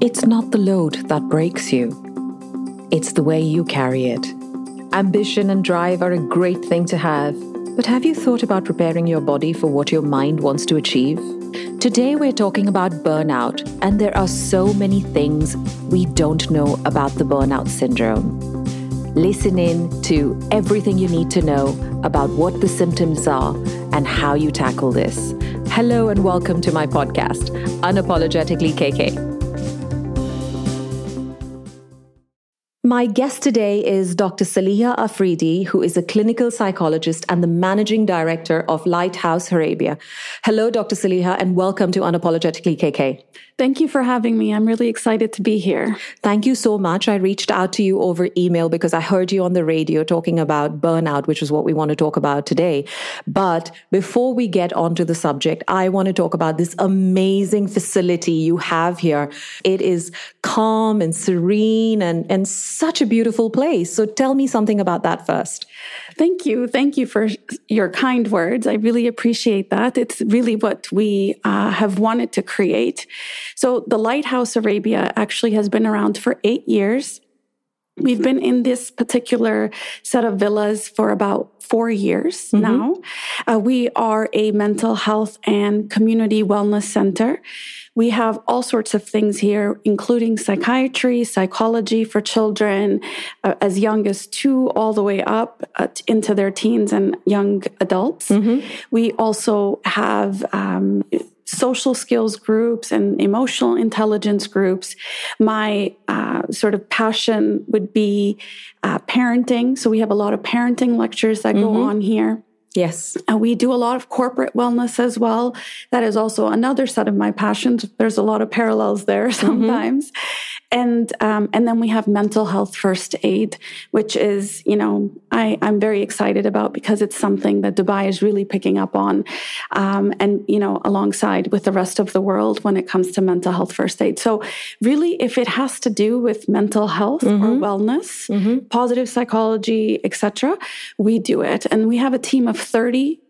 It's not the load that breaks you, it's the way you carry it. Ambition and drive are a great thing to have, but have you thought about preparing your body for what your mind wants to achieve? Today, we're talking about burnout, and there are so many things we don't know about the burnout syndrome. Listen in to everything you need to know about what the symptoms are and how you tackle this. Hello, and welcome to my podcast, Unapologetically KK. My guest today is Dr. Saliha Afridi, who is a clinical psychologist and the managing director of Lighthouse Arabia. Hello, Dr. Saliha, and welcome to Unapologetically KK. Thank you for having me. I'm really excited to be here. Thank you so much. I reached out to you over email because I heard you on the radio talking about burnout, which is what we want to talk about today. But before we get onto the subject, I want to talk about this amazing facility you have here. It is calm and serene and, and such a beautiful place. So tell me something about that first. Thank you. Thank you for your kind words. I really appreciate that. It's really what we uh, have wanted to create. So the Lighthouse Arabia actually has been around for eight years. We've been in this particular set of villas for about four years mm-hmm. now. Uh, we are a mental health and community wellness center. We have all sorts of things here, including psychiatry, psychology for children uh, as young as two, all the way up uh, into their teens and young adults. Mm-hmm. We also have um, social skills groups and emotional intelligence groups. My uh, sort of passion would be uh, parenting. So we have a lot of parenting lectures that mm-hmm. go on here. Yes. And we do a lot of corporate wellness as well. That is also another set of my passions. There's a lot of parallels there mm-hmm. sometimes. Mm-hmm and um, and then we have mental health first aid, which is you know I I'm very excited about because it's something that Dubai is really picking up on, um, and you know alongside with the rest of the world when it comes to mental health first aid. So really, if it has to do with mental health mm-hmm. or wellness, mm-hmm. positive psychology, etc., we do it, and we have a team of thirty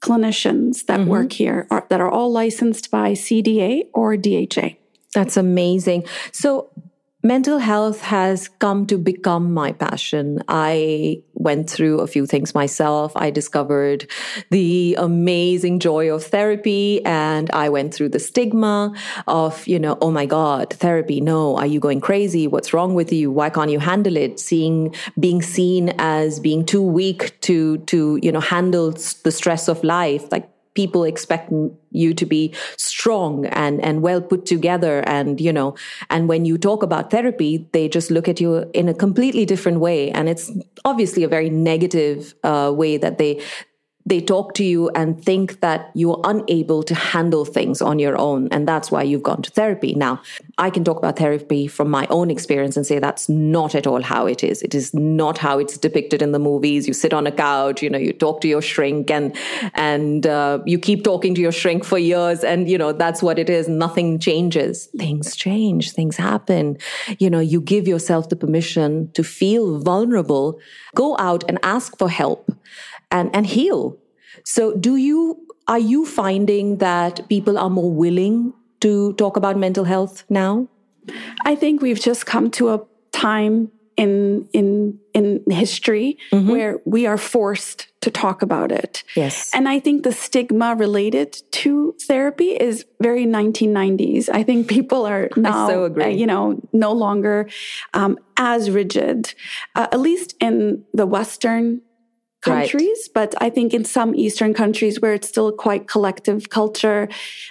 clinicians that mm-hmm. work here are, that are all licensed by CDA or DHA. That's amazing. So mental health has come to become my passion. I went through a few things myself. I discovered the amazing joy of therapy and I went through the stigma of, you know, oh my God, therapy. No, are you going crazy? What's wrong with you? Why can't you handle it? Seeing, being seen as being too weak to, to, you know, handle the stress of life. Like people expect you to be strong and and well put together and you know and when you talk about therapy they just look at you in a completely different way. And it's obviously a very negative uh, way that they they talk to you and think that you're unable to handle things on your own. And that's why you've gone to therapy. Now, I can talk about therapy from my own experience and say that's not at all how it is. It is not how it's depicted in the movies. You sit on a couch, you know, you talk to your shrink and, and uh, you keep talking to your shrink for years. And, you know, that's what it is. Nothing changes. Things change, things happen. You know, you give yourself the permission to feel vulnerable, go out and ask for help and, and heal. So do you are you finding that people are more willing to talk about mental health now? I think we've just come to a time in in in history mm-hmm. where we are forced to talk about it. Yes. And I think the stigma related to therapy is very 1990s. I think people are now, so uh, you know, no longer um, as rigid, uh, at least in the Western countries, right. but I think in some Eastern countries where it's still quite collective culture,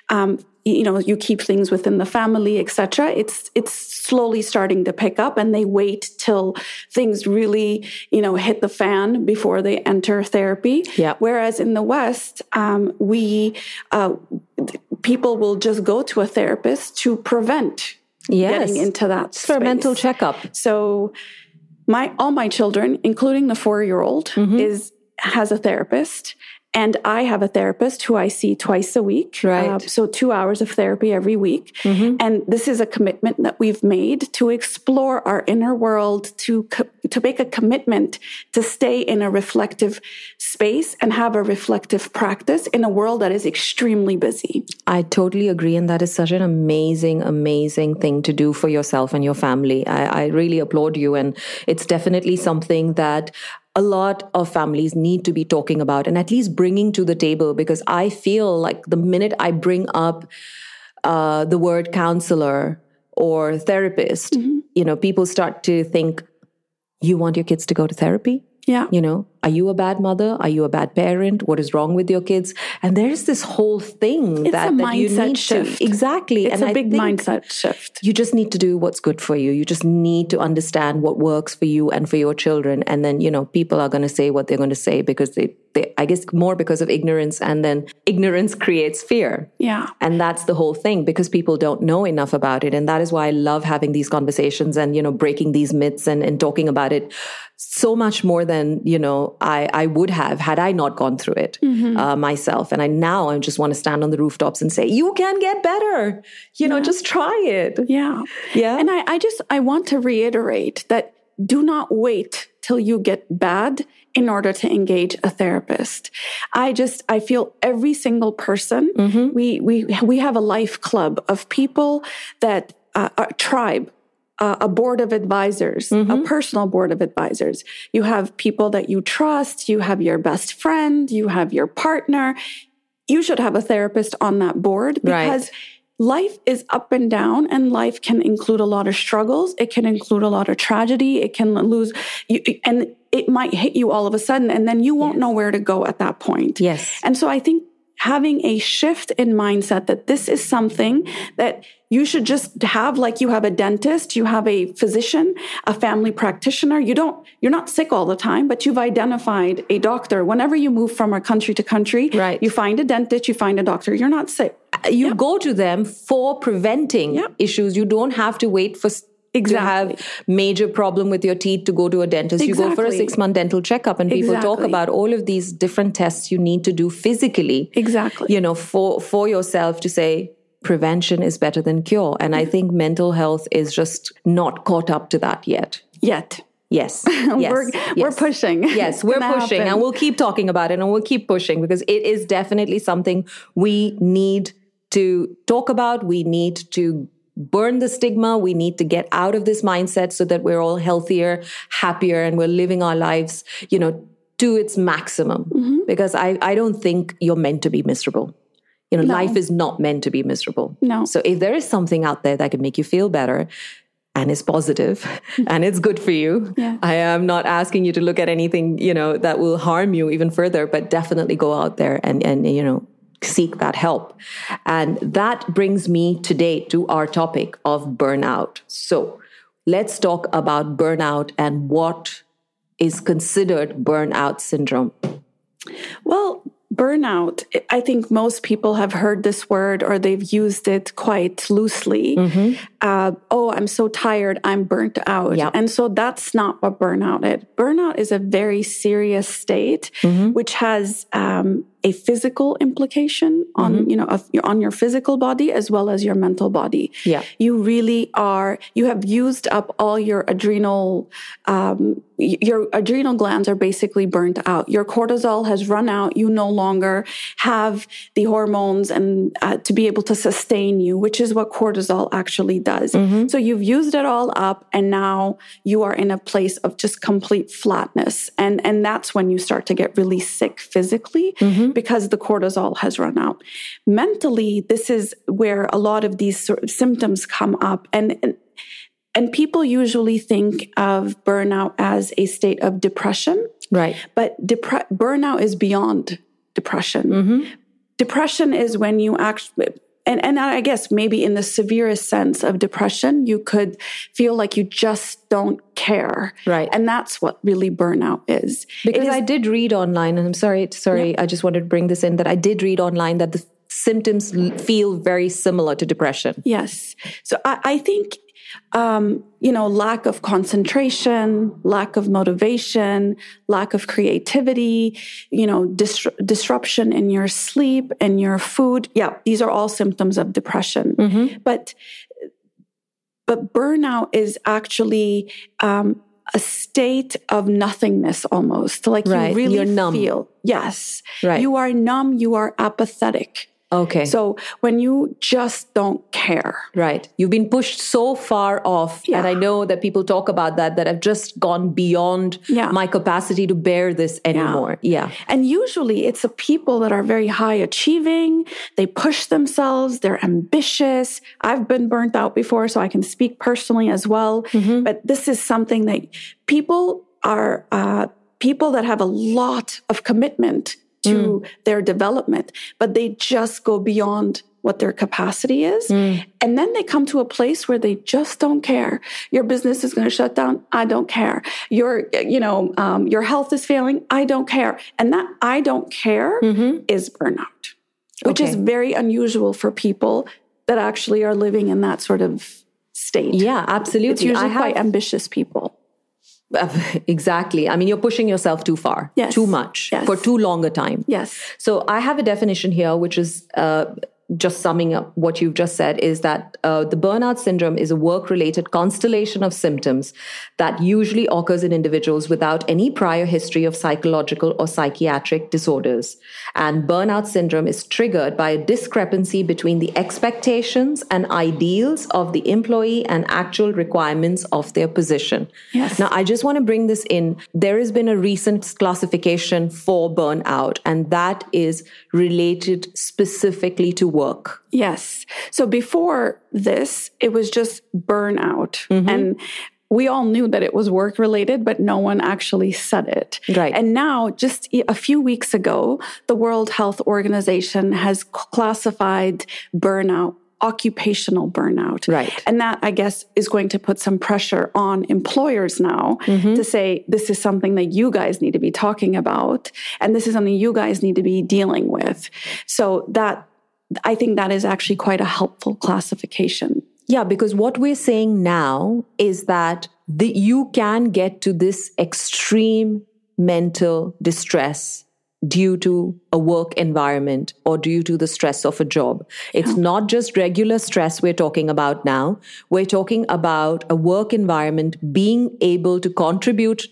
um, you know, you keep things within the family, etc. It's it's slowly starting to pick up, and they wait till things really, you know, hit the fan before they enter therapy. Yeah. Whereas in the West, um, we uh, people will just go to a therapist to prevent yes. getting into that for a mental checkup. So my all my children, including the four year old, mm-hmm. is has a therapist. And I have a therapist who I see twice a week. Right. Uh, so two hours of therapy every week. Mm-hmm. And this is a commitment that we've made to explore our inner world, to, co- to make a commitment to stay in a reflective space and have a reflective practice in a world that is extremely busy. I totally agree. And that is such an amazing, amazing thing to do for yourself and your family. I, I really applaud you. And it's definitely something that a lot of families need to be talking about and at least bringing to the table because I feel like the minute I bring up uh, the word counselor or therapist, mm-hmm. you know, people start to think, you want your kids to go to therapy? Yeah. You know, are you a bad mother? Are you a bad parent? What is wrong with your kids? And there's this whole thing it's that, that you need shift. to exactly. It's and a big mindset shift. You just need to do what's good for you. You just need to understand what works for you and for your children. And then, you know, people are going to say what they're going to say because they, they, I guess more because of ignorance and then ignorance creates fear. Yeah. And that's the whole thing because people don't know enough about it. And that is why I love having these conversations and, you know, breaking these myths and, and talking about it so much more than, you know, I, I would have had I not gone through it mm-hmm. uh, myself. And I now I just want to stand on the rooftops and say, you can get better. You know, just try it. Yeah. Yeah. And I, I just, I want to reiterate that do not wait till you get bad in order to engage a therapist. I just, I feel every single person, mm-hmm. we, we, we have a life club of people that, uh, a tribe a board of advisors, mm-hmm. a personal board of advisors. You have people that you trust, you have your best friend, you have your partner. You should have a therapist on that board because right. life is up and down and life can include a lot of struggles. It can include a lot of tragedy. It can lose you, and it might hit you all of a sudden and then you won't yes. know where to go at that point. Yes. And so I think having a shift in mindset that this is something that you should just have like you have a dentist, you have a physician, a family practitioner. You don't, you're not sick all the time, but you've identified a doctor. Whenever you move from a country to country, right. you find a dentist, you find a doctor, you're not sick. You yep. go to them for preventing yep. issues. You don't have to wait for exactly. to have major problem with your teeth to go to a dentist. Exactly. You go for a six month dental checkup and people exactly. talk about all of these different tests you need to do physically. Exactly. You know, for, for yourself to say, prevention is better than cure. And I mm. think mental health is just not caught up to that yet. Yet. Yes. yes. we're, yes. we're pushing. Yes, we're pushing happen. and we'll keep talking about it and we'll keep pushing because it is definitely something we need to talk about. We need to burn the stigma. We need to get out of this mindset so that we're all healthier, happier, and we're living our lives, you know, to its maximum. Mm-hmm. Because I, I don't think you're meant to be miserable. You know, no. life is not meant to be miserable. No. So if there is something out there that can make you feel better, and is positive and it's good for you. Yeah. I am not asking you to look at anything, you know, that will harm you even further, but definitely go out there and, and, you know, seek that help. And that brings me today to our topic of burnout. So let's talk about burnout and what is considered burnout syndrome. Well, burnout, I think most people have heard this word or they've used it quite loosely. Mm-hmm. Uh, oh, I'm so tired, I'm burnt out. Yep. And so that's not what burnout is. Burnout is a very serious state, mm-hmm. which has um, a physical implication on mm-hmm. you know of, on your physical body as well as your mental body. Yeah, you really are. You have used up all your adrenal. Um, your adrenal glands are basically burnt out. Your cortisol has run out. You no longer have the hormones and uh, to be able to sustain you, which is what cortisol actually does. Mm-hmm. So you've used it all up, and now you are in a place of just complete flatness, and and that's when you start to get really sick physically. Mm-hmm because the cortisol has run out. Mentally, this is where a lot of these sort of symptoms come up. And, and, and people usually think of burnout as a state of depression. Right. But depre- burnout is beyond depression. Mm-hmm. Depression is when you actually, and, and I guess maybe in the severest sense of depression, you could feel like you just don't care. Right. And that's what really burnout is. Because is, I did read online, and I'm sorry, sorry, yeah. I just wanted to bring this in that I did read online that the symptoms feel very similar to depression. Yes. So I, I think um, you know, lack of concentration, lack of motivation, lack of creativity, you know, dis- disruption in your sleep and your food. Yeah, these are all symptoms of depression. Mm-hmm. But but burnout is actually um, a state of nothingness almost. Like right. you really You're numb. feel. Yes. Right. You are numb. You are apathetic. Okay. So when you just don't care. Right. You've been pushed so far off. Yeah. And I know that people talk about that, that I've just gone beyond yeah. my capacity to bear this anymore. Yeah. yeah. And usually it's the people that are very high achieving. They push themselves. They're ambitious. I've been burnt out before, so I can speak personally as well. Mm-hmm. But this is something that people are, uh, people that have a lot of commitment to mm. their development, but they just go beyond what their capacity is. Mm. And then they come to a place where they just don't care. Your business is going to shut down. I don't care. Your, you know, um, your health is failing. I don't care. And that I don't care mm-hmm. is burnout, which okay. is very unusual for people that actually are living in that sort of state. Yeah, absolutely. It's usually have, quite ambitious people. Exactly. I mean, you're pushing yourself too far, yes. too much yes. for too long a time. Yes. So I have a definition here, which is uh, just summing up what you've just said is that uh, the burnout syndrome is a work related constellation of symptoms that usually occurs in individuals without any prior history of psychological or psychiatric disorders. And burnout syndrome is triggered by a discrepancy between the expectations and ideals of the employee and actual requirements of their position. Yes. Now, I just want to bring this in. There has been a recent classification for burnout, and that is related specifically to work. Yes. So before this, it was just burnout. Mm-hmm. And we all knew that it was work related, but no one actually said it. Right. And now, just a few weeks ago, the World Health Organization has classified burnout occupational burnout. Right. And that, I guess, is going to put some pressure on employers now mm-hmm. to say, this is something that you guys need to be talking about. And this is something you guys need to be dealing with. So that I think that is actually quite a helpful classification. Yeah, because what we're saying now is that the, you can get to this extreme mental distress due to a work environment or due to the stress of a job. It's yeah. not just regular stress we're talking about now. We're talking about a work environment being able to contribute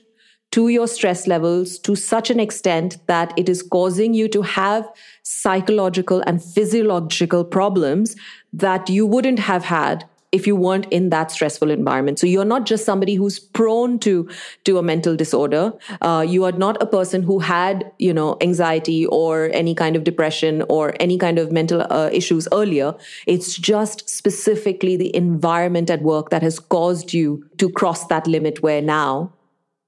to your stress levels to such an extent that it is causing you to have psychological and physiological problems that you wouldn't have had if you weren't in that stressful environment. So you're not just somebody who's prone to to a mental disorder. Uh, you are not a person who had you know anxiety or any kind of depression or any kind of mental uh, issues earlier. It's just specifically the environment at work that has caused you to cross that limit where now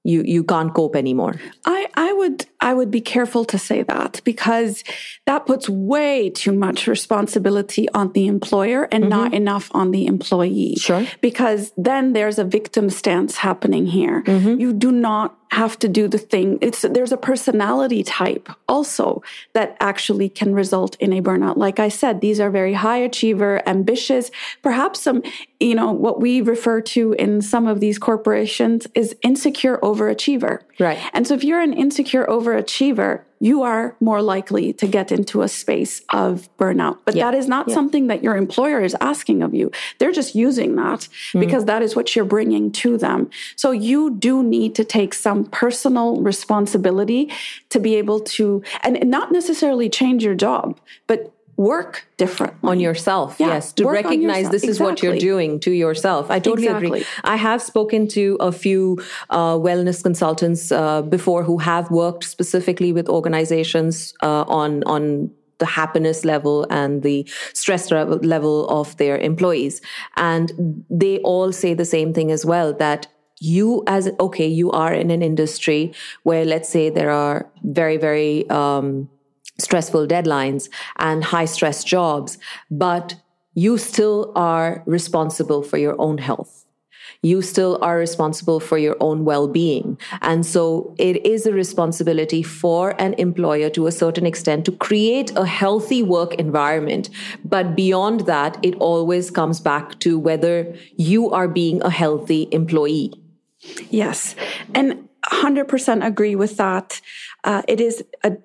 you you can't cope anymore i i would i would be careful to say that because that puts way too much responsibility on the employer and mm-hmm. not enough on the employee sure because then there's a victim stance happening here mm-hmm. you do not have to do the thing. It's there's a personality type also that actually can result in a burnout. Like I said, these are very high achiever, ambitious, perhaps some, you know, what we refer to in some of these corporations is insecure overachiever. Right. And so if you're an insecure overachiever, you are more likely to get into a space of burnout. But yeah. that is not yeah. something that your employer is asking of you. They're just using that mm-hmm. because that is what you're bringing to them. So you do need to take some personal responsibility to be able to, and not necessarily change your job, but work different on yourself yeah, yes. To recognize this is exactly. what you're doing to yourself. I totally exactly. agree i have spoken to a few uh, wellness consultants uh, before who have worked specifically with organizations uh, on on the happiness level and the stress level of their employees. And they all say the same thing as well that you as okay you are in an industry where let's say there are very very um, stressful deadlines and high stress jobs, but you still are responsible for your own health. you still are responsible for your own well-being. And so it is a responsibility for an employer to a certain extent to create a healthy work environment. But beyond that it always comes back to whether you are being a healthy employee. Yes. And 100% agree with that. Uh, it is a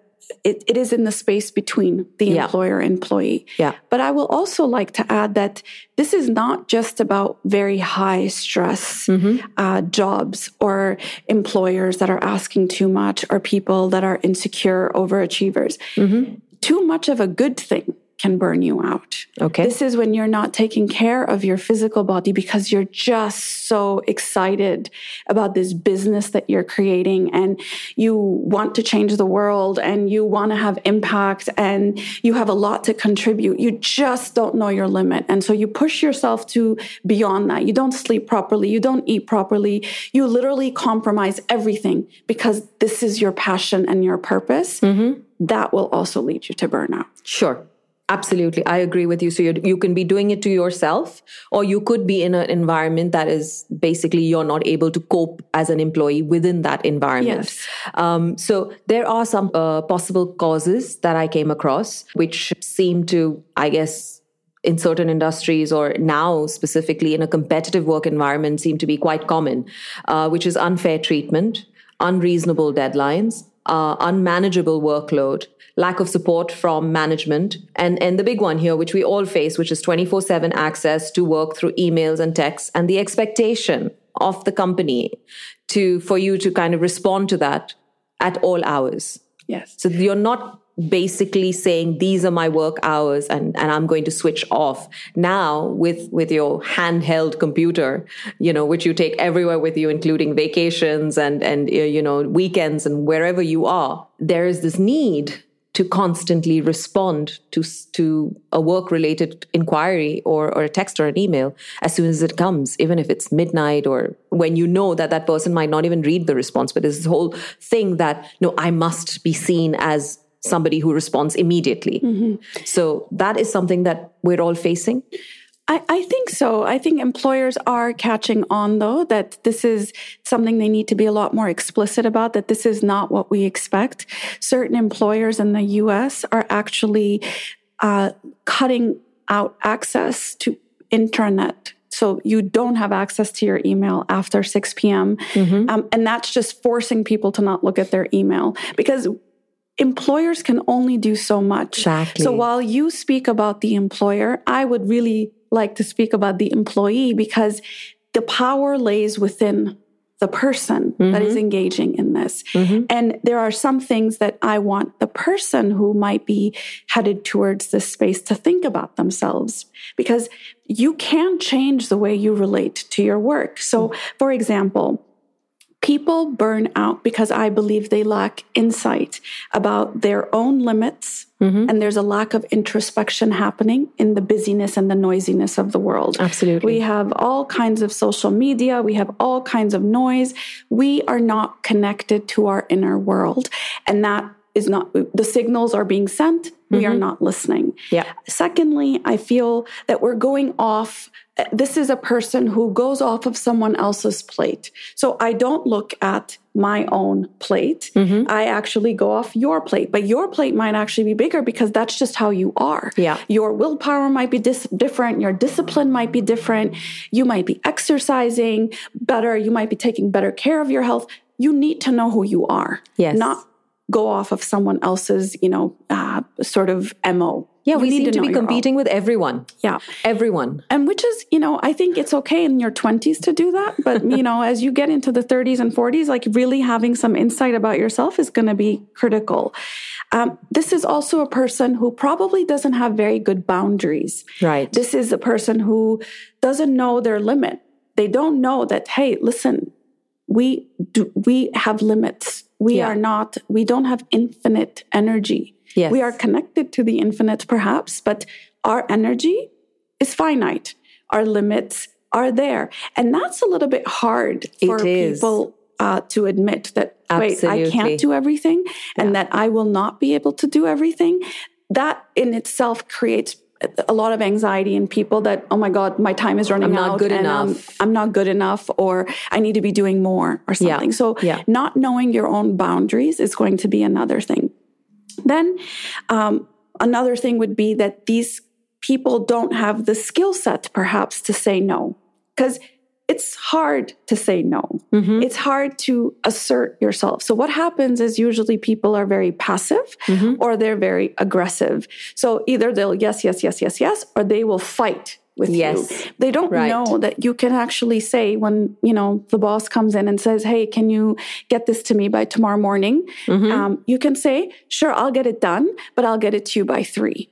it, it is in the space between the yeah. employer employee. Yeah. But I will also like to add that this is not just about very high stress mm-hmm. uh, jobs or employers that are asking too much or people that are insecure overachievers. Mm-hmm. Too much of a good thing can burn you out. Okay. This is when you're not taking care of your physical body because you're just so excited about this business that you're creating and you want to change the world and you want to have impact and you have a lot to contribute. You just don't know your limit. And so you push yourself to beyond that. You don't sleep properly. You don't eat properly. You literally compromise everything because this is your passion and your purpose. Mm-hmm. That will also lead you to burnout. Sure. Absolutely. I agree with you. So you you can be doing it to yourself, or you could be in an environment that is basically you're not able to cope as an employee within that environment. Yes. Um, so there are some uh, possible causes that I came across, which seem to, I guess, in certain industries or now specifically in a competitive work environment seem to be quite common, uh, which is unfair treatment, unreasonable deadlines, uh, unmanageable workload, lack of support from management, and, and the big one here, which we all face, which is 24 7 access to work through emails and texts, and the expectation of the company to for you to kind of respond to that at all hours. Yes. So you're not basically saying these are my work hours and, and I'm going to switch off. Now with with your handheld computer, you know, which you take everywhere with you, including vacations and and uh, you know weekends and wherever you are, there is this need to constantly respond to to a work related inquiry or, or a text or an email as soon as it comes even if it's midnight or when you know that that person might not even read the response but there's this whole thing that no i must be seen as somebody who responds immediately mm-hmm. so that is something that we're all facing I, I, think so. I think employers are catching on, though, that this is something they need to be a lot more explicit about, that this is not what we expect. Certain employers in the US are actually uh, cutting out access to internet. So you don't have access to your email after 6 p.m. Mm-hmm. Um, and that's just forcing people to not look at their email because employers can only do so much. Exactly. So while you speak about the employer, I would really like to speak about the employee because the power lays within the person mm-hmm. that is mm-hmm. engaging in this. Mm-hmm. And there are some things that I want the person who might be headed towards this space to think about themselves because you can change the way you relate to your work. So, mm-hmm. for example, people burn out because I believe they lack insight about their own limits Mm-hmm. And there's a lack of introspection happening in the busyness and the noisiness of the world. Absolutely. We have all kinds of social media, we have all kinds of noise. We are not connected to our inner world. And that is not, the signals are being sent, we mm-hmm. are not listening. Yeah. Secondly, I feel that we're going off this is a person who goes off of someone else's plate. So I don't look at my own plate. Mm-hmm. I actually go off your plate, but your plate might actually be bigger because that's just how you are. Yeah. Your willpower might be dis- different. Your discipline might be different. You might be exercising better. You might be taking better care of your health. You need to know who you are. Yes. Not go off of someone else's, you know, uh, sort of MO. Yeah, you we seem to, to be competing with everyone. Yeah. Everyone. And which is, you know, I think it's okay in your 20s to do that. But, you know, as you get into the 30s and 40s, like really having some insight about yourself is going to be critical. Um, this is also a person who probably doesn't have very good boundaries. Right. This is a person who doesn't know their limit. They don't know that, hey, listen, we do, we have limits. We yeah. are not, we don't have infinite energy Yes. We are connected to the infinite, perhaps, but our energy is finite. Our limits are there. And that's a little bit hard for people uh, to admit that, Absolutely. wait, I can't do everything yeah. and that I will not be able to do everything. That in itself creates a lot of anxiety in people that oh my god my time is running I'm out good and enough. I'm, I'm not good enough or i need to be doing more or Yeah. something so Yeah. not knowing your own boundaries is going to be another thing then um, another thing would be that these people don't have the skill set perhaps to say no because it's hard to say no Mm-hmm. it's hard to assert yourself so what happens is usually people are very passive Mm-hmm. or they're very aggressive so either they'll yes yes yes yes yes or they will fight with Yes. you they don't Right. know that you can actually say when you know the boss comes in and says hey can you get this to me by tomorrow morning Mm-hmm. um, you can say sure i'll get it done but i'll get it to you by three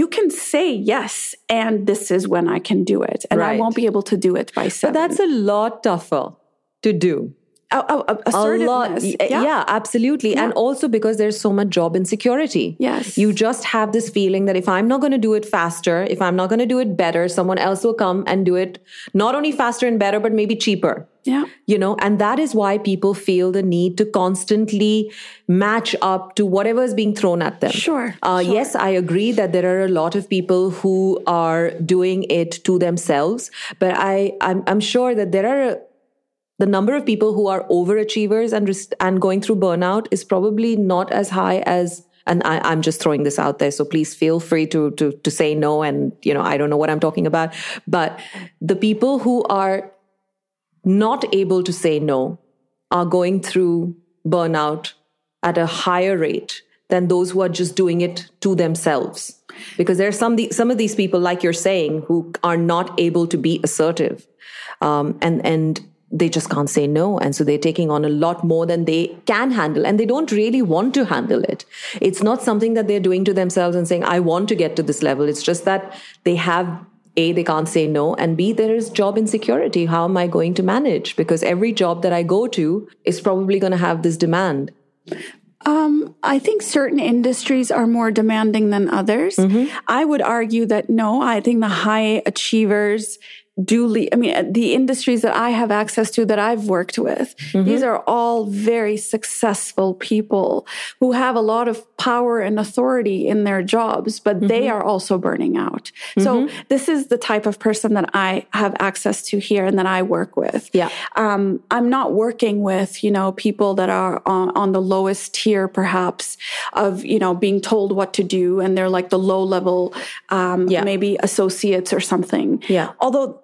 you can say yes and this is when i can do it and i won't be able to do it by But seven that's a lot tougher to do. Oh, oh, oh, A lot. assertiveness. y- Yeah, absolutely. And also because there's so much job insecurity. Yes. You just have this feeling that if I'm not going to do it faster, if I'm not going to do it better, someone else will come and do it not only faster and better, but maybe cheaper. yeah You know, and that is why people feel the need to constantly match up to whatever is being thrown at them. Sure, Uh, Yes, I agree that there are a lot of people who are doing it to themselves, but I, I'm, I'm sure that there are the number of people who are overachievers and and going through burnout is probably not as high as and I, I'm just throwing this out there, so please feel free to to to say no. And you know, I don't know what I'm talking about, but the people who are not able to say no are going through burnout at a higher rate than those who are just doing it to themselves. Because there are some some of these people, like you're saying, who are not able to be assertive, um, and and they just can't say no, and so they're taking on a lot more than they can handle, and they don't really want to handle it. It's not something that they're doing to themselves and saying, "I want to get to this level." It's just that they have a they can't say no and b there is job insecurity how am i going to manage because every job that i go to is probably going to have this demand Um, I think certain industries are more demanding than others. I would argue that no, I think the high achievers do lead. I mean, the industries that I have access to that I've worked with, these are all very successful people who have a lot of power and authority in their jobs, but they are also burning out. So this is the type of person that I have access to here and that I work with. Yeah. Um, I'm not working with, you know, people that are on, on the lowest tier, perhaps, of, you know, being told what to do and they're like the low level, um, Yeah. maybe associates or something. Yeah. Although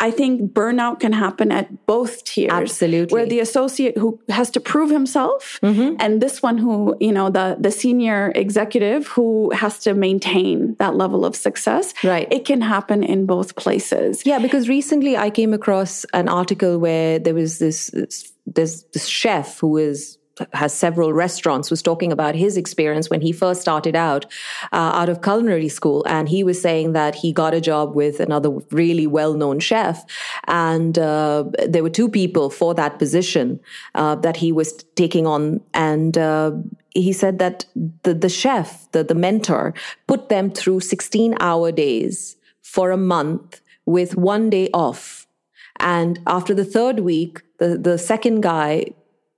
I think burnout can happen at both tiers. Absolutely. Where the associate who has to prove himself mm-hmm. and this one who, you know, the, the senior executive who has to maintain that level of success. Right. It can happen in both places. yeah because recently i came across an article where there was this this, this, this chef who is has several restaurants was talking about his experience when he first started out uh, out of culinary school. And he was saying that he got a job with another really well-known chef. And uh, there were two people for that position uh, that he was taking on. And uh, he said that the, the chef the, the mentor put them through 16 hour days for a month with one day off. And after the third week the, the second guy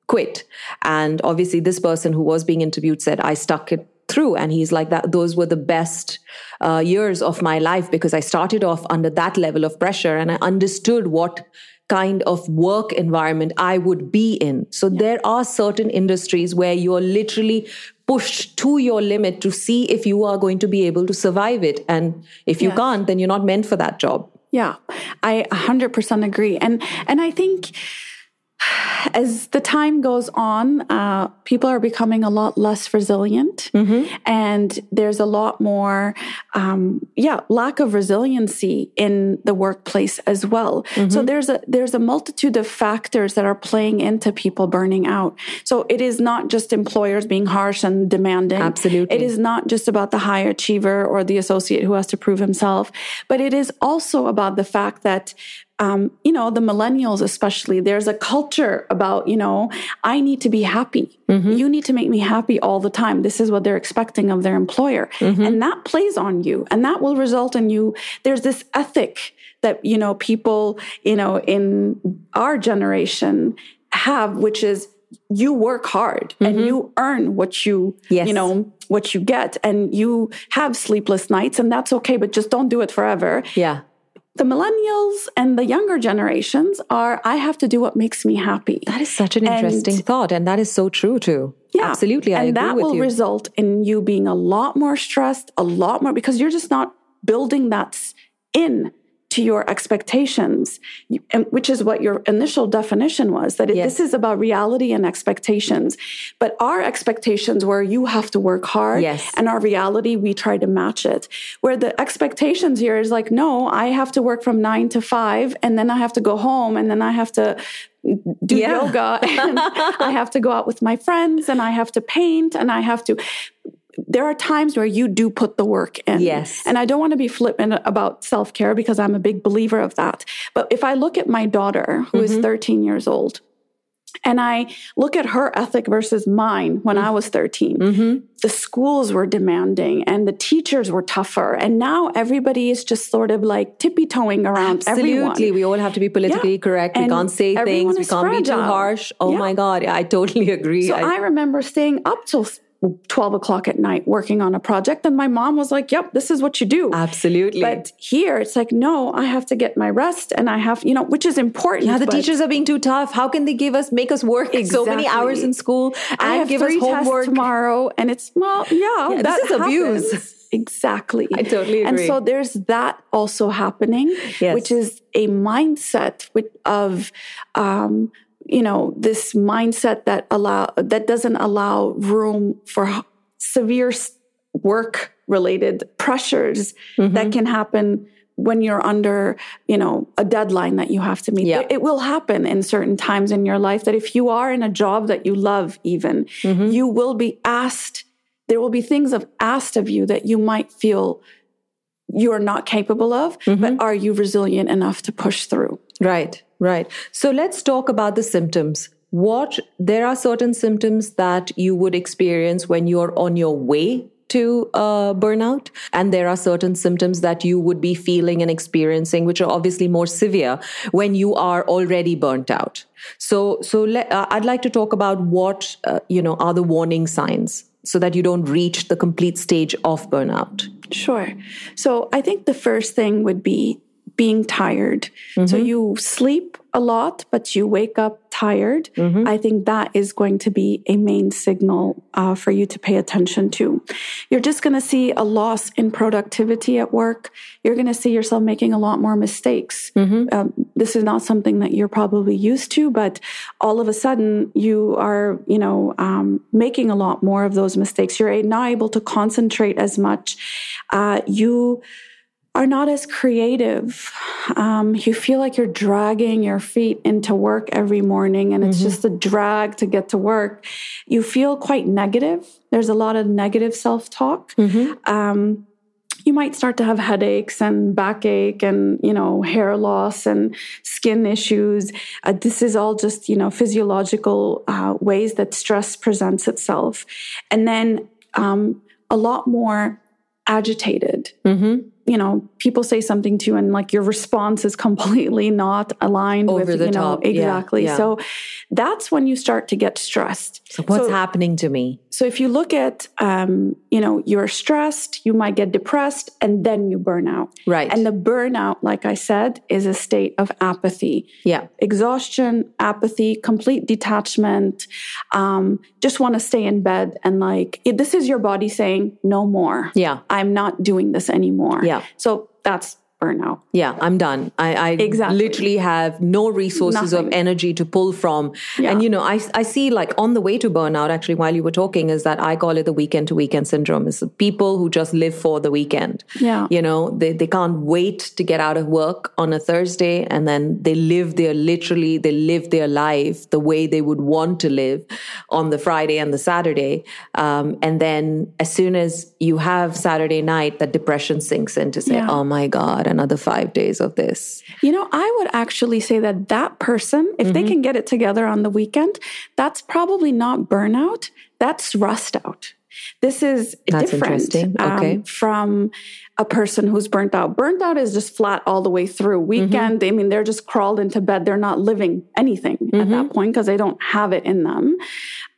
quit. And obviously, this person who was being interviewed said, I stuck it through. And he's like, that those were the best uh, years of my life because I started off under that level of pressure and I understood what kind of work environment I would be in. So there are certain industries where you're literally pushed to your limit to see if you are going to be able to survive it. And if you Yes. can't, then you're not meant for that job. Yeah, I 100% agree. And and I think as the time goes on, uh, people are becoming a lot less resilient, and there's a lot more, um, yeah, lack of resiliency in the workplace as well. So there's a there's a multitude of factors that are playing into people burning out. So it is not just employers being harsh and demanding. Absolutely. it is not just about the high achiever or the associate who has to prove himself, but it is also about the fact that um, you know, the millennials, especially, there's a culture about, you know, I need to be happy. Mm-hmm. You need to make me happy all the time. This is what they're expecting of their employer. Mm-hmm. And that plays on you and that will result in you. There's this ethic that, you know, people, you know, in our generation have, which is you work hard and mm-hmm. you earn what you Yes. you know what you get and you have sleepless nights and that's okay but just don't do it forever Yeah. The millennials and the younger generations are i have to do what makes me happy That is such an And- interesting thought. And that is so true too. Yeah. Absolutely. I and that will you. result in you being a lot more stressed, a lot more because you're just not building that in to your expectations, which is what your initial definition was that Yes. this is about reality and expectations. But our expectations were you have to work hard, Yes. and our reality we try to match it. Where the expectations here is like, no, I have to work from nine to five, and then I have to go home, and then I have to do Yeah. yoga and I have to go out with my friends and I have to paint and I have to there are times where you do put the work in. Yes. And I don't want to be flippant about self-care because I'm a big believer of that. But if I look at my daughter who is mm-hmm. 13 years old and I look at her ethic versus mine when I was 13, mm-hmm. the schools were demanding and the teachers were tougher. And now everybody is just sort of like tippy toeing around everyone. Absolutely. We all have to be politically Yeah. correct. We can't say things. We can't be too harsh. Oh Yeah. my God. I totally agree. So I- I remember staying up till 12 o'clock at night working on a project. And my mom was like, yep, this is what you do. absolutely. But here it's like, no, I have to get my rest and I have, you know, which is important. yeah, the teachers are being too tough. How can they give us, make us work so many hours in school I have give us three tests homework? tomorrow. And it's, well, yeah, Yeah, that this is abuse. Exactly. I totally agree. And so there's that also happening, Yes. which is a mindset with, of, um, you know, this mindset that allow that doesn't allow room for severe work related pressures Mm-hmm. that can happen when you're under, you know, a deadline that you have to meet. Yeah. It, will happen in certain times in your life that if you are in a job that you love, even, Mm-hmm. you will be asked, there will be things of asked of you that you might feel you are not capable of, Mm-hmm. but are you resilient enough to push through? Right, right. So let's talk about the symptoms. What there are certain symptoms that you would experience when you're on your way to uh, burnout, and there are certain symptoms that you would be feeling and experiencing, which are obviously more severe when you are already burnt out. So, so let, uh, I'd like to talk about what uh, you know are the warning signs, so that you don't reach the complete stage of burnout. Sure. So I think the first thing would be being tired. So you sleep a lot, but you wake up tired. I think that is going to be a main signal uh, for you to pay attention to. You're just going to see a loss in productivity at work. You're going to see yourself making a lot more mistakes. Um, this is not something that you're probably used to, but all of a sudden you are, you know, um, making a lot more of those mistakes. You're not able to concentrate as much. Uh, you are not as creative. Um, you feel like you're dragging your feet into work every morning and it's just a drag to get to work. You feel quite negative. There's a lot of negative self talk. Um, you might start to have headaches and backache and you know hair loss and skin issues uh, this is all just you know physiological uh, ways that stress presents itself and then um, a lot more agitated you know people say something to you and like your response is completely not aligned Over with the you know top. Yeah, exactly yeah. so that's when you start to get stressed So what's So- happening to me? so if you look at, um, you know, you're stressed, you might get depressed, and then you burn out. Right. And the burnout, like I said, is a state of apathy, Yeah. exhaustion, apathy, complete detachment. Um, just want to stay in bed and like this is your body saying no more. Yeah. I'm not doing this anymore. Yeah. So that's burnout. Yeah, I'm done. I, I Exactly. literally have no resources of energy to pull from. Yeah. And, you know, I, I see like on the way to burnout, actually, while you were talking, is that I call it the weekend to weekend syndrome. Is people who just live for the weekend. Yeah. You know, they, they can't wait to get out of work on a Thursday and then they live their literally, they live their life the way they would want to live on the Friday and the Saturday. Um, and then as soon as you have Saturday night, that depression sinks in to say, Yeah. oh my God, another five days of this. You know, I would actually say that that person, if Mm-hmm. they can get it together on the weekend, that's probably not burnout. That's rust out. This is That's different. Okay. um, from a person who's burnt out. Burnt out is just flat all the way through. Weekend, mm-hmm. I mean, they're just crawled into bed. They're not living anything mm-hmm. at that mm-hmm. point because they don't have it in them.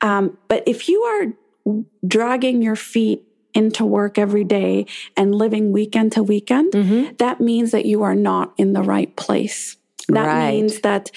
Um, but if you are dragging your feet into work every day and living weekend to weekend, mm-hmm. that means that you are not in the right place. That right. means that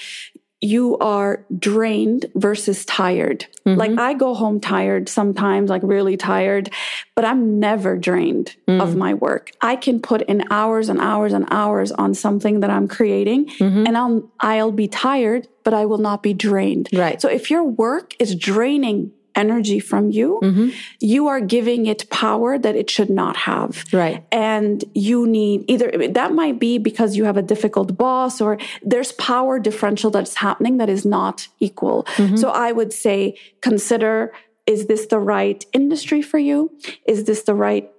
you are drained versus tired. Mm-hmm. Like I go home tired sometimes, like really tired, but I'm never drained mm. of my work. I can put in hours and hours and hours on something that I'm creating mm-hmm. and I'll I'll be tired, but I will not be drained. Right. So if your work is draining energy from you, mm-hmm. you are giving it power that it should not have. Right. And you need either that might be because you have a difficult boss or there's power differential that's happening that is not equal. Mm-hmm. So I would say consider is this the right industry for you? Is this the right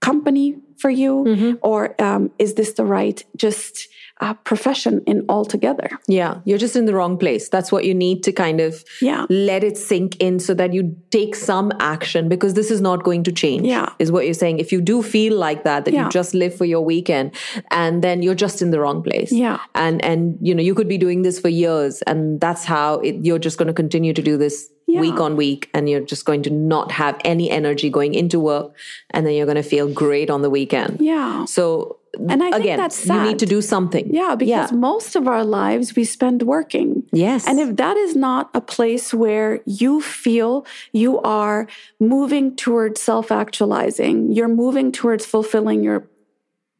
company for you? Mm-hmm. Or um, is this the right just uh, profession in altogether. Yeah, you're just in the wrong place. That's what you need to kind of yeah. let it sink in so that you take some action because this is not going to change. Yeah. Is what you're saying. If you do feel like that, that yeah. you just live for your weekend and then you're just in the wrong place. Yeah. And and you know, you could be doing this for years and that's how it, you're just going to continue to do this yeah. week on week and you're just going to not have any energy going into work and then you're going to feel great on the weekend. Yeah. So and I again, think that's sad. you need to do something. Yeah, because yeah. most of our lives we spend working. Yes. And if that is not a place where you feel you are moving towards self actualizing, you're moving towards fulfilling your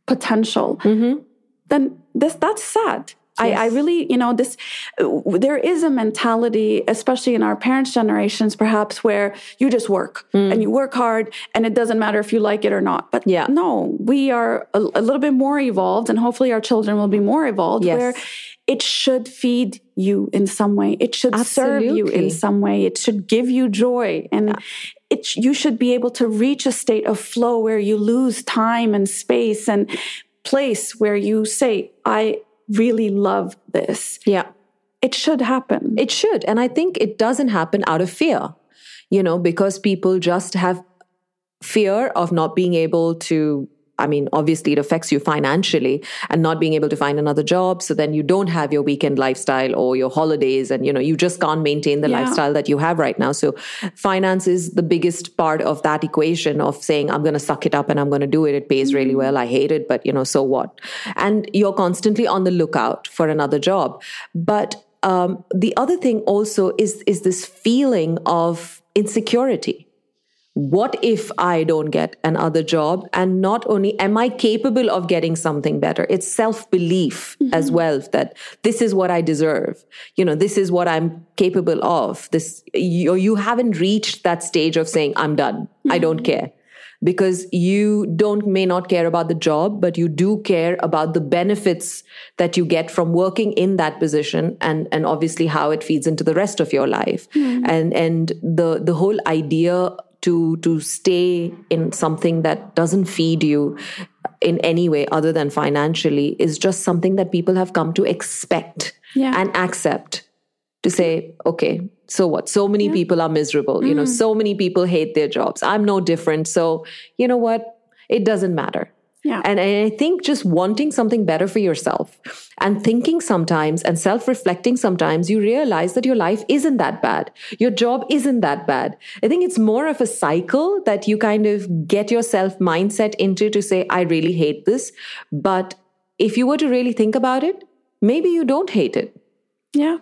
potential, mm-hmm. then this that's sad. Yes. I, I, really, you know, this, there is a mentality, especially in our parents' generations, perhaps, where you just work mm. and you work hard and it doesn't matter if you like it or not. But yeah. no, we are a, a little bit more evolved and hopefully our children will be more evolved yes. where it should feed you in some way. It should Absolutely. serve you in some way. It should give you joy. And yeah. it, you should be able to reach a state of flow where you lose time and space and place where you say, I really love this. Yeah. It should happen. It should. And I think it doesn't happen out of fear, you know, because people just have fear of not being able to I mean, obviously it affects you financially and not being able to find another job. So then you don't have your weekend lifestyle or your holidays and, you know, you just can't maintain the yeah. lifestyle that you have right now. So finance is the biggest part of that equation of saying, I'm going to suck it up and I'm going to do it. It pays really mm-hmm. well. I hate it, but, you know, so what? And you're constantly on the lookout for another job. But um, the other thing also is is this feeling of insecurity what if I don't get another job? And not only am I capable of getting something better, it's self belief mm-hmm. as well that this is what I deserve. You know, this is what I'm capable of. This, you, you haven't reached that stage of saying, I'm done. Mm-hmm. I don't care. Because you don't, may not care about the job, but you do care about the benefits that you get from working in that position and, and obviously how it feeds into the rest of your life. Mm-hmm. And, and the, the whole idea to to stay in something that doesn't feed you in any way other than financially is just something that people have come to expect yeah. and accept to say okay so what so many yeah. people are miserable mm-hmm. you know mm. so many people hate their jobs i'm no different so you know what it doesn't matter yeah. And, I think just wanting something better for yourself and thinking sometimes and self reflecting sometimes, you realize that your life isn't that bad. Your job isn't that bad. I think it's more of a cycle that you kind of get yourself mindset into to say, I really hate this. But if you were to really think about it, maybe you don't hate it. Yeah.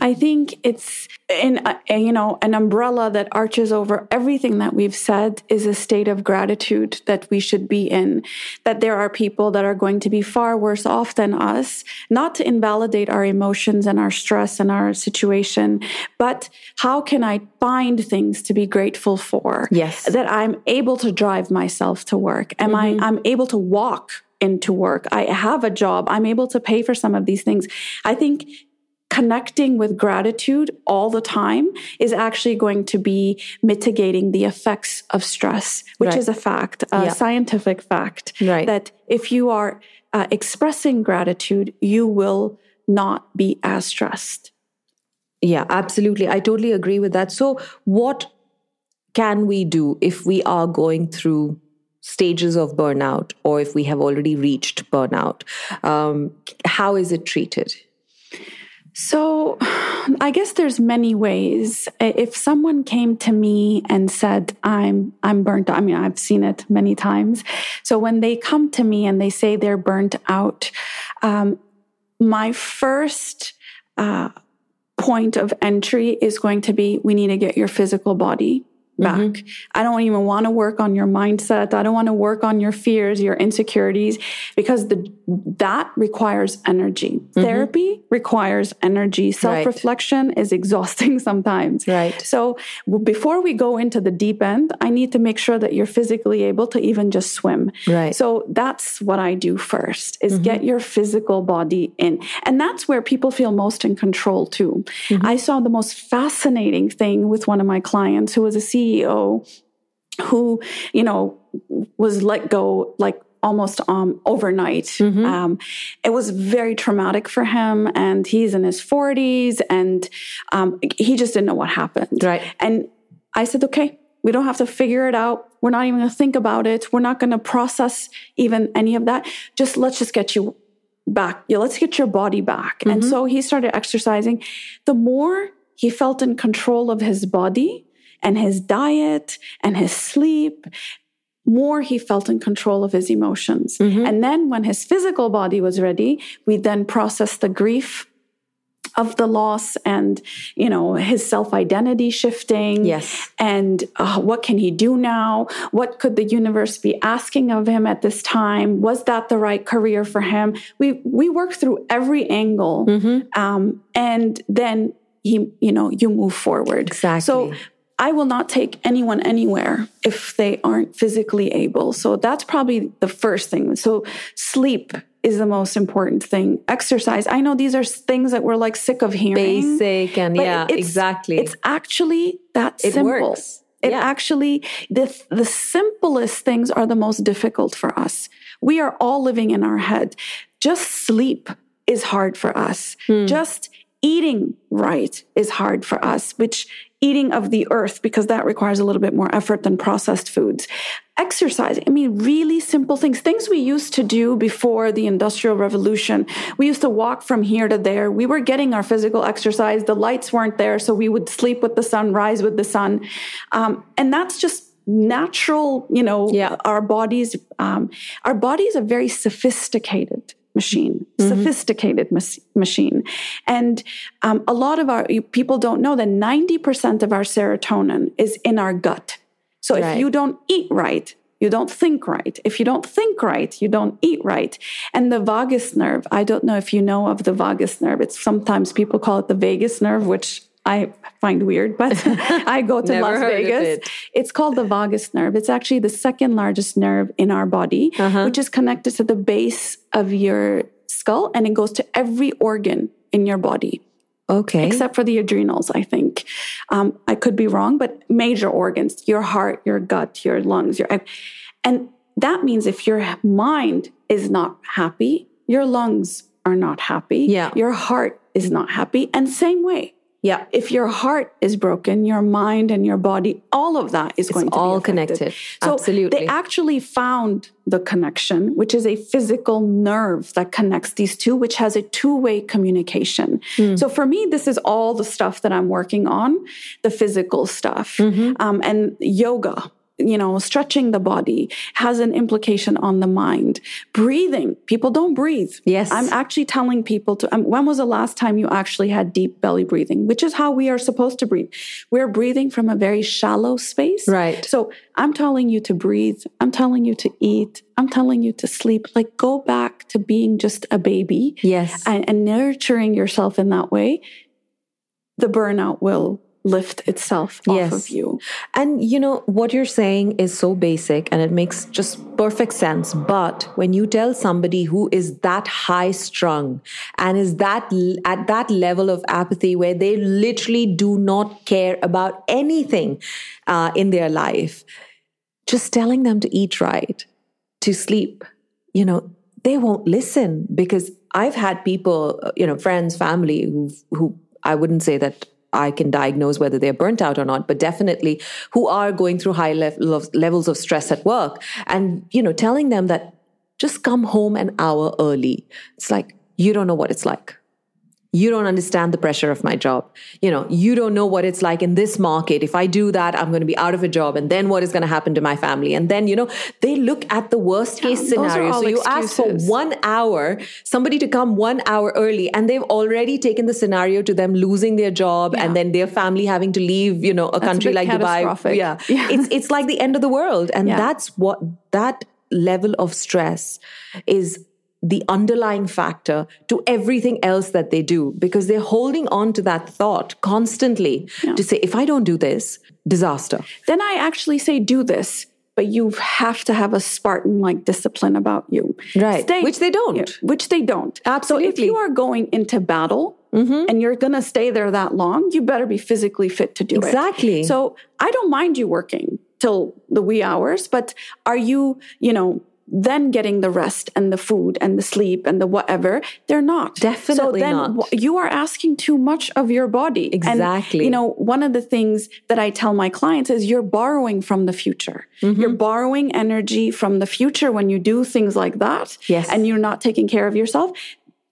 I think it's in a, you know an umbrella that arches over everything that we've said is a state of gratitude that we should be in that there are people that are going to be far worse off than us not to invalidate our emotions and our stress and our situation but how can I find things to be grateful for yes that I'm able to drive myself to work am mm-hmm. I I'm able to walk into work. I have a job. I'm able to pay for some of these things. I think connecting with gratitude all the time is actually going to be mitigating the effects of stress, which right. is a fact, a yeah. scientific fact. Right. That if you are uh, expressing gratitude, you will not be as stressed. Yeah, absolutely. I totally agree with that. So, what can we do if we are going through stages of burnout or if we have already reached burnout, um, how is it treated? So, I guess there's many ways. If someone came to me and said, "I'm I'm burnt," I mean, I've seen it many times. So when they come to me and they say they're burnt out, um, my first uh, point of entry is going to be, we need to get your physical body back. Mm-hmm. I don't even want to work on your mindset. I don't want to work on your fears, your insecurities, because the, that requires energy. Mm-hmm. Therapy requires energy. Self reflection right. is exhausting sometimes. Right. So before we go into the deep end, I need to make sure that you're physically able to even just swim. Right. So that's what I do first is mm-hmm. get your physical body in. And that's where people feel most in control too. Mm-hmm. I saw the most fascinating thing with one of my clients who was a CEO CEO who, you know, was let go like almost um, overnight. Mm-hmm. Um, it was very traumatic for him, and he's in his 40s, and um, he just didn't know what happened. Right. And I said, okay, we don't have to figure it out. We're not even going to think about it. We're not going to process even any of that. Just let's just get you back. Yeah, let's get your body back. Mm-hmm. And so he started exercising. The more he felt in control of his body, and his diet and his sleep, more he felt in control of his emotions. Mm-hmm. And then when his physical body was ready, we then processed the grief of the loss and you know his self-identity shifting yes and uh, what can he do now what could the universe be asking of him at this time was that the right career for him we we work through every angle mm-hmm. um, and then he you know you move forward exactly so I will not take anyone anywhere if they aren't physically able. So that's probably the first thing. So sleep is the most important thing. Exercise. I know these are things that we're like sick of hearing. Basic and yeah, it's, exactly. It's actually that it simple. Works. It yeah. actually the the simplest things are the most difficult for us. We are all living in our head. Just sleep is hard for us. Hmm. Just eating right is hard for us, which eating of the earth because that requires a little bit more effort than processed foods. Exercise, I mean, really simple things, things we used to do before the Industrial Revolution. We used to walk from here to there. We were getting our physical exercise. The lights weren't there, so we would sleep with the sun, rise with the sun. Um, and that's just natural, you know, yeah. our bodies, um, our bodies are very sophisticated machine, mm-hmm. sophisticated mas- machine. And um, a lot of our people don't know that 90% of our serotonin is in our gut. So right. if you don't eat right, you don't think right. If you don't think right, you don't eat right. And the vagus nerve, I don't know if you know of the vagus nerve. It's sometimes people call it the Vegas nerve, which I find weird, but I go to Las Vegas. It. It's called the vagus nerve. It's actually the second largest nerve in our body, uh-huh. which is connected to the base of your skull and it goes to every organ in your body. Okay. Except for the adrenals, I think. Um, I could be wrong, but major organs, your heart, your gut, your lungs, your. And that means if your mind is not happy, your lungs are not happy. Yeah. Your heart is not happy. And same way, yeah. If your heart is broken, your mind and your body, all of that is it's going to be. It's all be connected. So Absolutely. They actually found the connection, which is a physical nerve that connects these two, which has a two way communication. Mm. So for me, this is all the stuff that I'm working on, the physical stuff, mm-hmm. um, and yoga you know, stretching the body has an implication on the mind. Breathing, people don't breathe. Yes. I'm actually telling people to, um, when was the last time you actually had deep belly breathing, which is how we are supposed to breathe? We're breathing from a very shallow space. Right. So I'm telling you to breathe. I'm telling you to eat. I'm telling you to sleep. Like go back to being just a baby. Yes. And, and nurturing yourself in that way. The burnout will lift itself off yes. of you. And you know, what you're saying is so basic and it makes just perfect sense. But when you tell somebody who is that high strung and is that at that level of apathy where they literally do not care about anything uh, in their life, just telling them to eat right, to sleep, you know, they won't listen because I've had people, uh, you know, friends, family who who I wouldn't say that I can diagnose whether they're burnt out or not, but definitely who are going through high levels of stress at work and, you know, telling them that just come home an hour early. It's like, you don't know what it's like you don't understand the pressure of my job. You know, you don't know what it's like in this market. If I do that, I'm going to be out of a job. And then what is going to happen to my family? And then, you know, they look at the worst case scenario. So you excuses. ask for one hour, somebody to come one hour early, and they've already taken the scenario to them losing their job yeah. and then their family having to leave, you know, a that's country a like Dubai. Yeah. yeah. It's, it's like the end of the world. And that's what that level of stress is the underlying factor to everything else that they do because they're holding on to that thought constantly yeah. to say, if I don't do this, disaster. Then I actually say, do this. But you have to have a Spartan like discipline about you. Right. Stay, which they don't. Yeah, which they don't. Absolutely. So if you are going into battle mm-hmm. and you're going to stay there that long, you better be physically fit to do exactly. it. Exactly. So I don't mind you working till the wee hours, but are you, you know, then getting the rest and the food and the sleep and the whatever. They're not. Definitely so then not. You are asking too much of your body. Exactly. And, you know, one of the things that I tell my clients is you're borrowing from the future. Mm-hmm. You're borrowing energy from the future when you do things like that. Yes. And you're not taking care of yourself.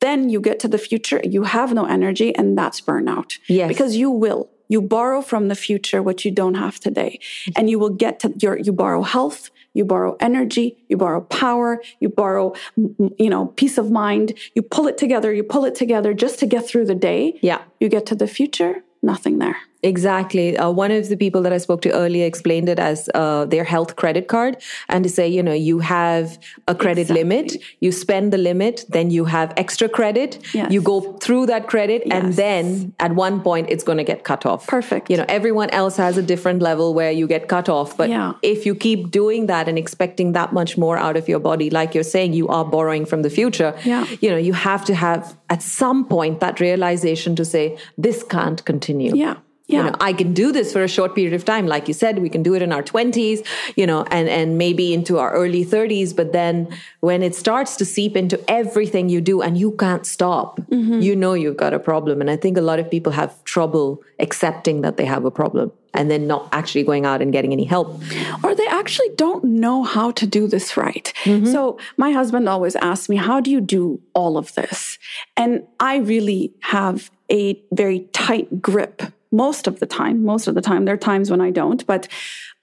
Then you get to the future, you have no energy, and that's burnout. Yes. Because you will. You borrow from the future what you don't have today. And you will get to your, you borrow health, you borrow energy, you borrow power, you borrow, you know, peace of mind. You pull it together, you pull it together just to get through the day. Yeah. You get to the future, nothing there. Exactly. Uh, one of the people that I spoke to earlier explained it as uh, their health credit card and to say, you know, you have a credit exactly. limit, you spend the limit, then you have extra credit, yes. you go through that credit, yes. and then at one point it's going to get cut off. Perfect. You know, everyone else has a different level where you get cut off. But yeah. if you keep doing that and expecting that much more out of your body, like you're saying, you are borrowing from the future, yeah. you know, you have to have at some point that realization to say, this can't continue. Yeah. Yeah. You know, I can do this for a short period of time. Like you said, we can do it in our 20s, you know, and, and maybe into our early 30s. But then when it starts to seep into everything you do and you can't stop, mm-hmm. you know you've got a problem. And I think a lot of people have trouble accepting that they have a problem and then not actually going out and getting any help. Or they actually don't know how to do this right. Mm-hmm. So my husband always asks me, How do you do all of this? And I really have a very tight grip most of the time, most of the time, there are times when I don't, but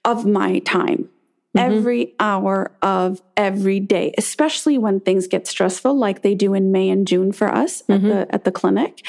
of my time. Mm-hmm. Every hour of every day, especially when things get stressful, like they do in May and June for us mm-hmm. at the at the clinic.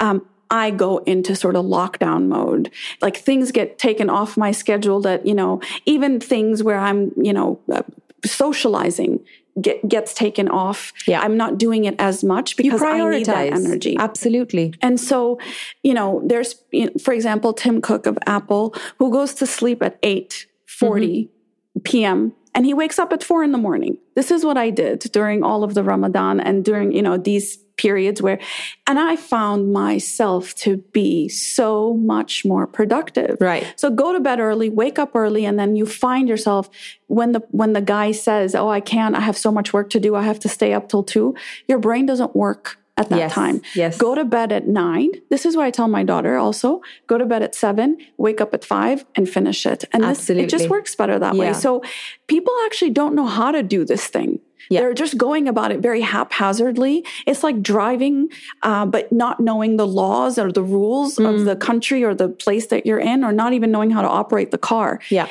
Um, I go into sort of lockdown mode. Like things get taken off my schedule that, you know, even things where I'm, you know, uh, socializing get, gets taken off. Yeah. I'm not doing it as much because I need that energy. Absolutely. And so, you know, there's, you know, for example, Tim Cook of Apple, who goes to sleep at 8 40 mm-hmm. p.m. and he wakes up at four in the morning. This is what I did during all of the Ramadan and during, you know, these periods where, and I found myself to be so much more productive. Right. So go to bed early, wake up early, and then you find yourself when the, when the guy says, Oh, I can't, I have so much work to do. I have to stay up till two. Your brain doesn't work at that yes, time. Yes. Go to bed at nine. This is what I tell my daughter also. Go to bed at seven, wake up at five and finish it. And this, it just works better that yeah. way. So people actually don't know how to do this thing. Yeah. They're just going about it very haphazardly. It's like driving, uh, but not knowing the laws or the rules mm. of the country or the place that you're in, or not even knowing how to operate the car. Yeah.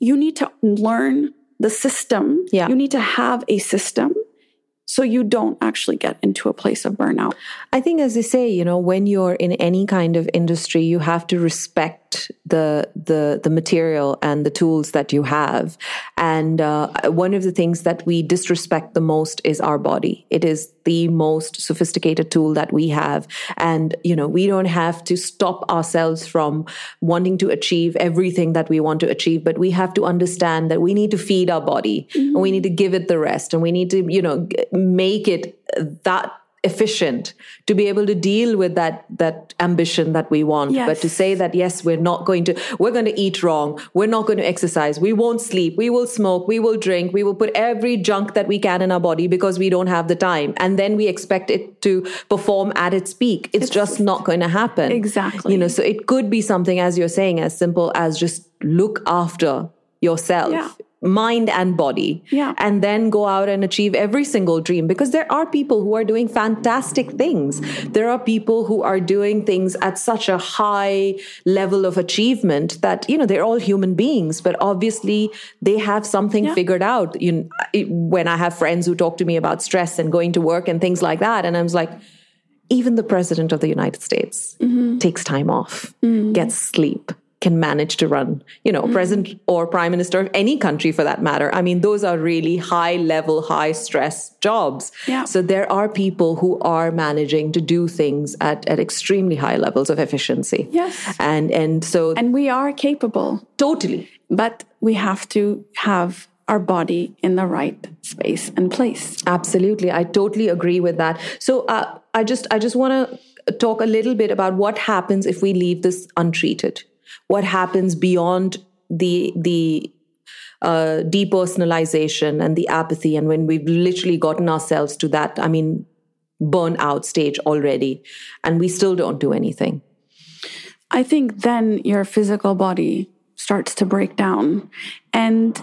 You need to learn the system. Yeah. You need to have a system so you don't actually get into a place of burnout. I think, as they say, you know, when you're in any kind of industry, you have to respect the the the material and the tools that you have. And uh, one of the things that we disrespect the most is our body. It is the most sophisticated tool that we have, and you know, we don't have to stop ourselves from wanting to achieve everything that we want to achieve, but we have to understand that we need to feed our body, mm-hmm. and we need to give it the rest, and we need to, you know make it that efficient to be able to deal with that that ambition that we want Yes. but to say that yes we're not going to we're going to eat wrong we're not going to exercise we won't sleep we will smoke we will drink we will put every junk that we can in our body because we don't have the time and then we expect it to perform at its peak it's, just not going to happen Exactly. you know so it could be something as you're saying as simple as just look after yourself Yeah. Mind and body. Yeah. and then go out and achieve every single dream. Because there are people who are doing fantastic things. There are people who are doing things at such a high level of achievement that you know they're all human beings. But obviously they have something Yeah. figured out. You know, it- when i have friends who talk to me about stress and going to work and things like that and i'm like even the president of the United States mm-hmm. takes time off, mm-hmm. gets sleep, can manage to run, you know, president or prime minister of any country for that matter. I mean, those are really high level, high stress jobs. Yeah. So there are people who are managing to do things at, at extremely high levels of efficiency. Yes. And and so And we are capable, totally. but we have to have our body in the right space and place. Absolutely, I totally agree with that. So uh, I just I just want to talk a little bit about what happens if we leave this untreated. What happens beyond the the uh, depersonalization and the apathy, and when we've literally gotten ourselves to that, I mean, burnout stage already, and we still don't do anything. I think then your physical body starts to break down. And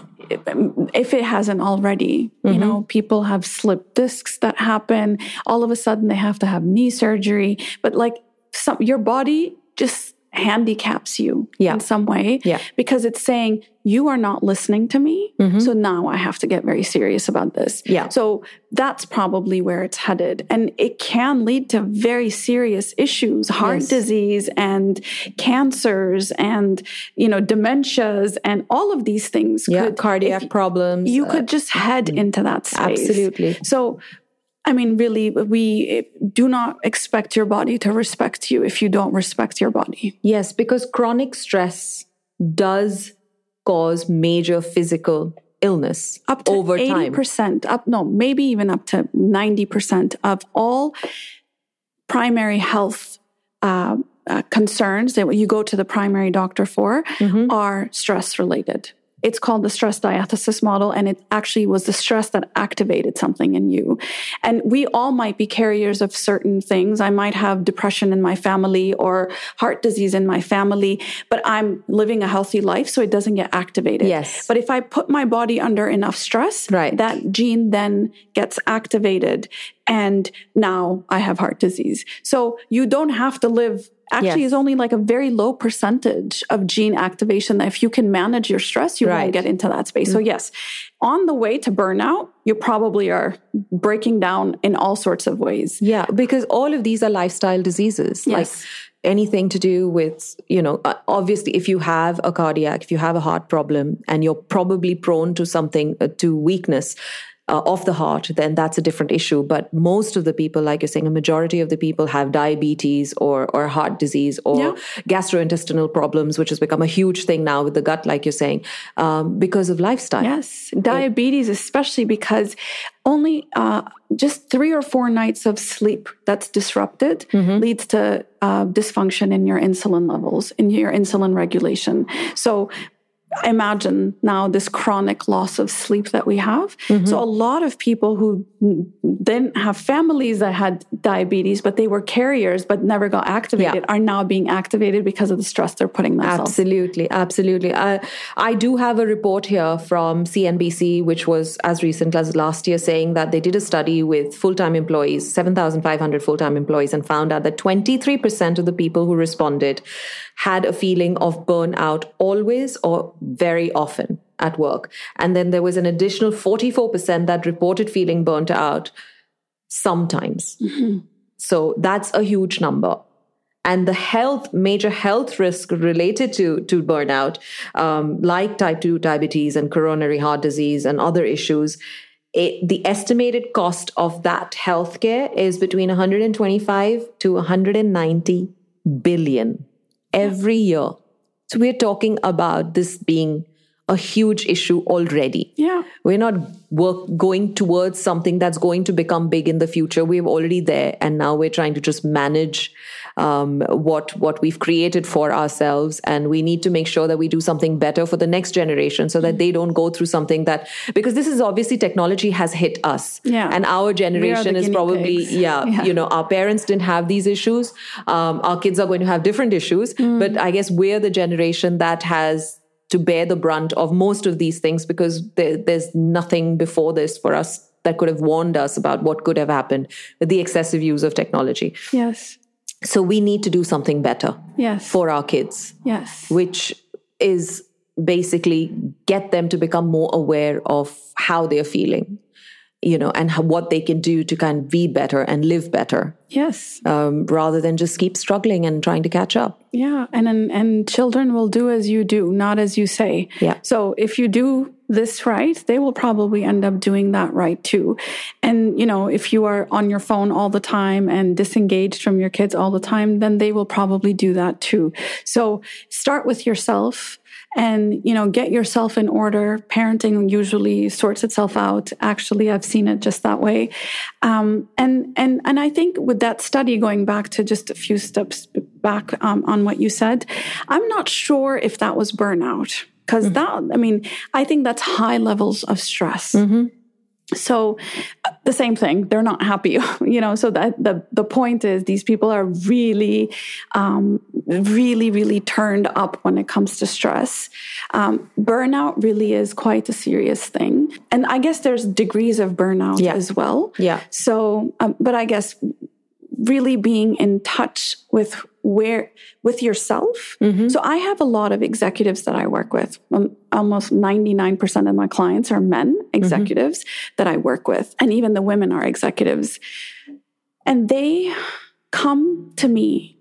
if it hasn't already, you know, people have slip discs that happen. All of a sudden they have to have knee surgery. But like some, your body just handicaps you Yeah. in some way Yeah. because it's saying you are not listening to me so now i have to get very serious about this Yeah. so that's probably where it's headed and it can lead to very serious issues heart Yes. disease and cancers and you know dementias and all of these things Yeah, could cardiac if problems. you uh, could just head into that space Absolutely. so I mean, really, we do not expect your body to respect you if you don't respect your body. Yes, because chronic stress does cause major physical illness Up to over eighty time. percent, up no, maybe even up to ninety percent of all primary health uh, uh, concerns that you go to the primary doctor for Mm-hmm. are stress related. It's called the stress diathesis model, and it actually was the stress that activated something in you. And we all might be carriers of certain things. I might have depression in my family or heart disease in my family, but I'm living a healthy life, so it doesn't get activated. Yes. But if I put my body under enough stress, Right. that gene then gets activated, and now I have heart disease. So you don't have to live. Actually, Yes. it's only like a very low percentage of gene activation that if you can manage your stress, you Right. won't get into that space. So, yes, on the way to burnout, you probably are breaking down in all sorts of ways. Yeah, because all of these are lifestyle diseases. Like Yes. anything to do with, you know, uh, obviously, if you have a cardiac, if you have a heart problem, and you're probably prone to something, uh, to weakness. Uh, of the heart, then that's a different issue. But most of the people, like you're saying, a majority of the people have diabetes or or heart disease or Yeah. gastrointestinal problems, which has become a huge thing now with the gut, like you're saying, um, because of lifestyle. Yes, diabetes, especially because only uh, just three or four nights of sleep that's disrupted leads to uh, dysfunction in your insulin levels, in your insulin regulation. So imagine now this chronic loss of sleep that we have. Mm-hmm. So a lot of people who didn't have families that had diabetes, but they were carriers but never got activated, Yeah. are now being activated because of the stress they're putting themselves. Absolutely, absolutely. I, I do have a report here from CNBC, which was as recent as last year, saying that they did a study with full time employees, 7,500 full time employees, and found out that 23% of the people who responded had a feeling of burnout always or very often at work. And then there was an additional 44% that reported feeling burnt out sometimes. So that's a huge number. And the health, major health risk related to, to burnout, um, like type 2 diabetes and coronary heart disease and other issues, it, the estimated cost of that healthcare is between 125 to 190 billion every year. So we're talking about this being a huge issue already. Yeah. We're not work, going towards something that's going to become big in the future. We're already there. And now we're trying to just manage um, what what we've created for ourselves, and we need to make sure that we do something better for the next generation, so that they don't go through something that because this is obviously technology has hit us, yeah, and our generation is probably yeah, yeah, you know our parents didn't have these issues, um, our kids are going to have different issues, mm. but I guess we're the generation that has to bear the brunt of most of these things because there, there's nothing before this for us that could have warned us about what could have happened with the excessive use of technology. Yes. So we need to do something better yes. for our kids. Yes. Which is basically get them to become more aware of how they're feeling you know, and how, what they can do to kind of be better and live better. Yes. Um, rather than just keep struggling and trying to catch up. Yeah, and, and and children will do as you do, not as you say. Yeah. So if you do this right, they will probably end up doing that right too. And you know, if you are on your phone all the time and disengaged from your kids all the time, then they will probably do that too. So start with yourself and you know get yourself in order parenting usually sorts itself out actually i've seen it just that way um, and and and i think with that study going back to just a few steps back um, on what you said i'm not sure if that was burnout because mm-hmm. that i mean i think that's high levels of stress. Mm-hmm. So the same thing they're not happy you know so that the the point is these people are really um, really really turned up when it comes to stress. Um, burnout really is quite a serious thing. And i guess there's degrees of burnout yeah. as well. Yeah. So um, but i guess really being in touch with where with yourself mm-hmm. so i have a lot of executives that i work with um, almost 99% of my clients are men mm-hmm. executives mm-hmm. that i work with and even the women are executives and they come to me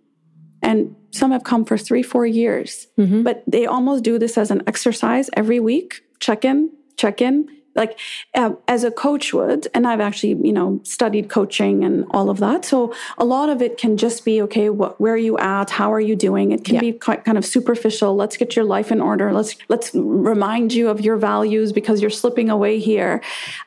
and some have come for three four years mm-hmm. but they almost do this as an exercise every week check in check in like uh, as a coach would and i've actually you know studied coaching and all of that. So a lot of it can just be okay what, where are you at? How are you doing? It can yeah. be quite kind of superficial. Let's get your life in order. Let's let's remind you of your values because you're slipping away here.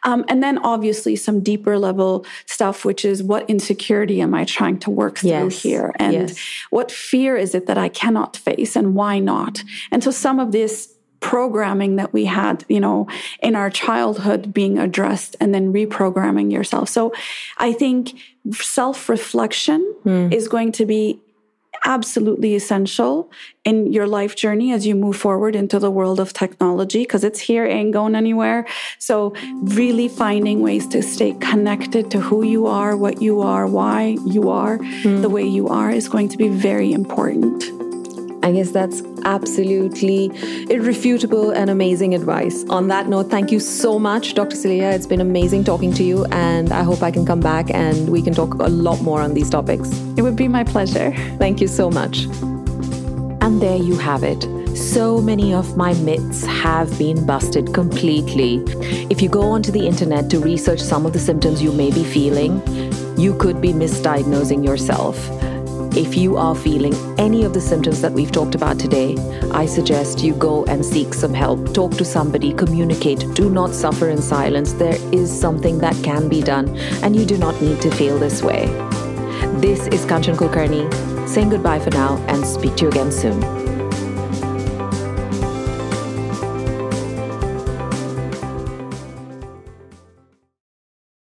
Um, and then obviously some deeper level stuff which is what insecurity am i trying to work through here? And yes. what fear is it that i cannot face and why not? And so some of this programming that we had, you know, in our childhood being addressed and then reprogramming yourself. So I think self reflection mm. is going to be absolutely essential in your life journey as you move forward into the world of technology because it's here ain't going anywhere so really finding ways to stay connected to who you are what you are why you are mm. the way you are is going to be very important I guess that's absolutely irrefutable and amazing advice. On that note, thank you so much, Dr. Celia. It's been amazing talking to you, and I hope I can come back and we can talk a lot more on these topics. It would be my pleasure. Thank you so much. And there you have it. So many of my myths have been busted completely. If you go onto the internet to research some of the symptoms you may be feeling, you could be misdiagnosing yourself. If you are feeling any of the symptoms that we've talked about today, I suggest you go and seek some help. Talk to somebody, communicate. Do not suffer in silence. There is something that can be done, and you do not need to feel this way. This is Kanchan Kulkarni saying goodbye for now and speak to you again soon.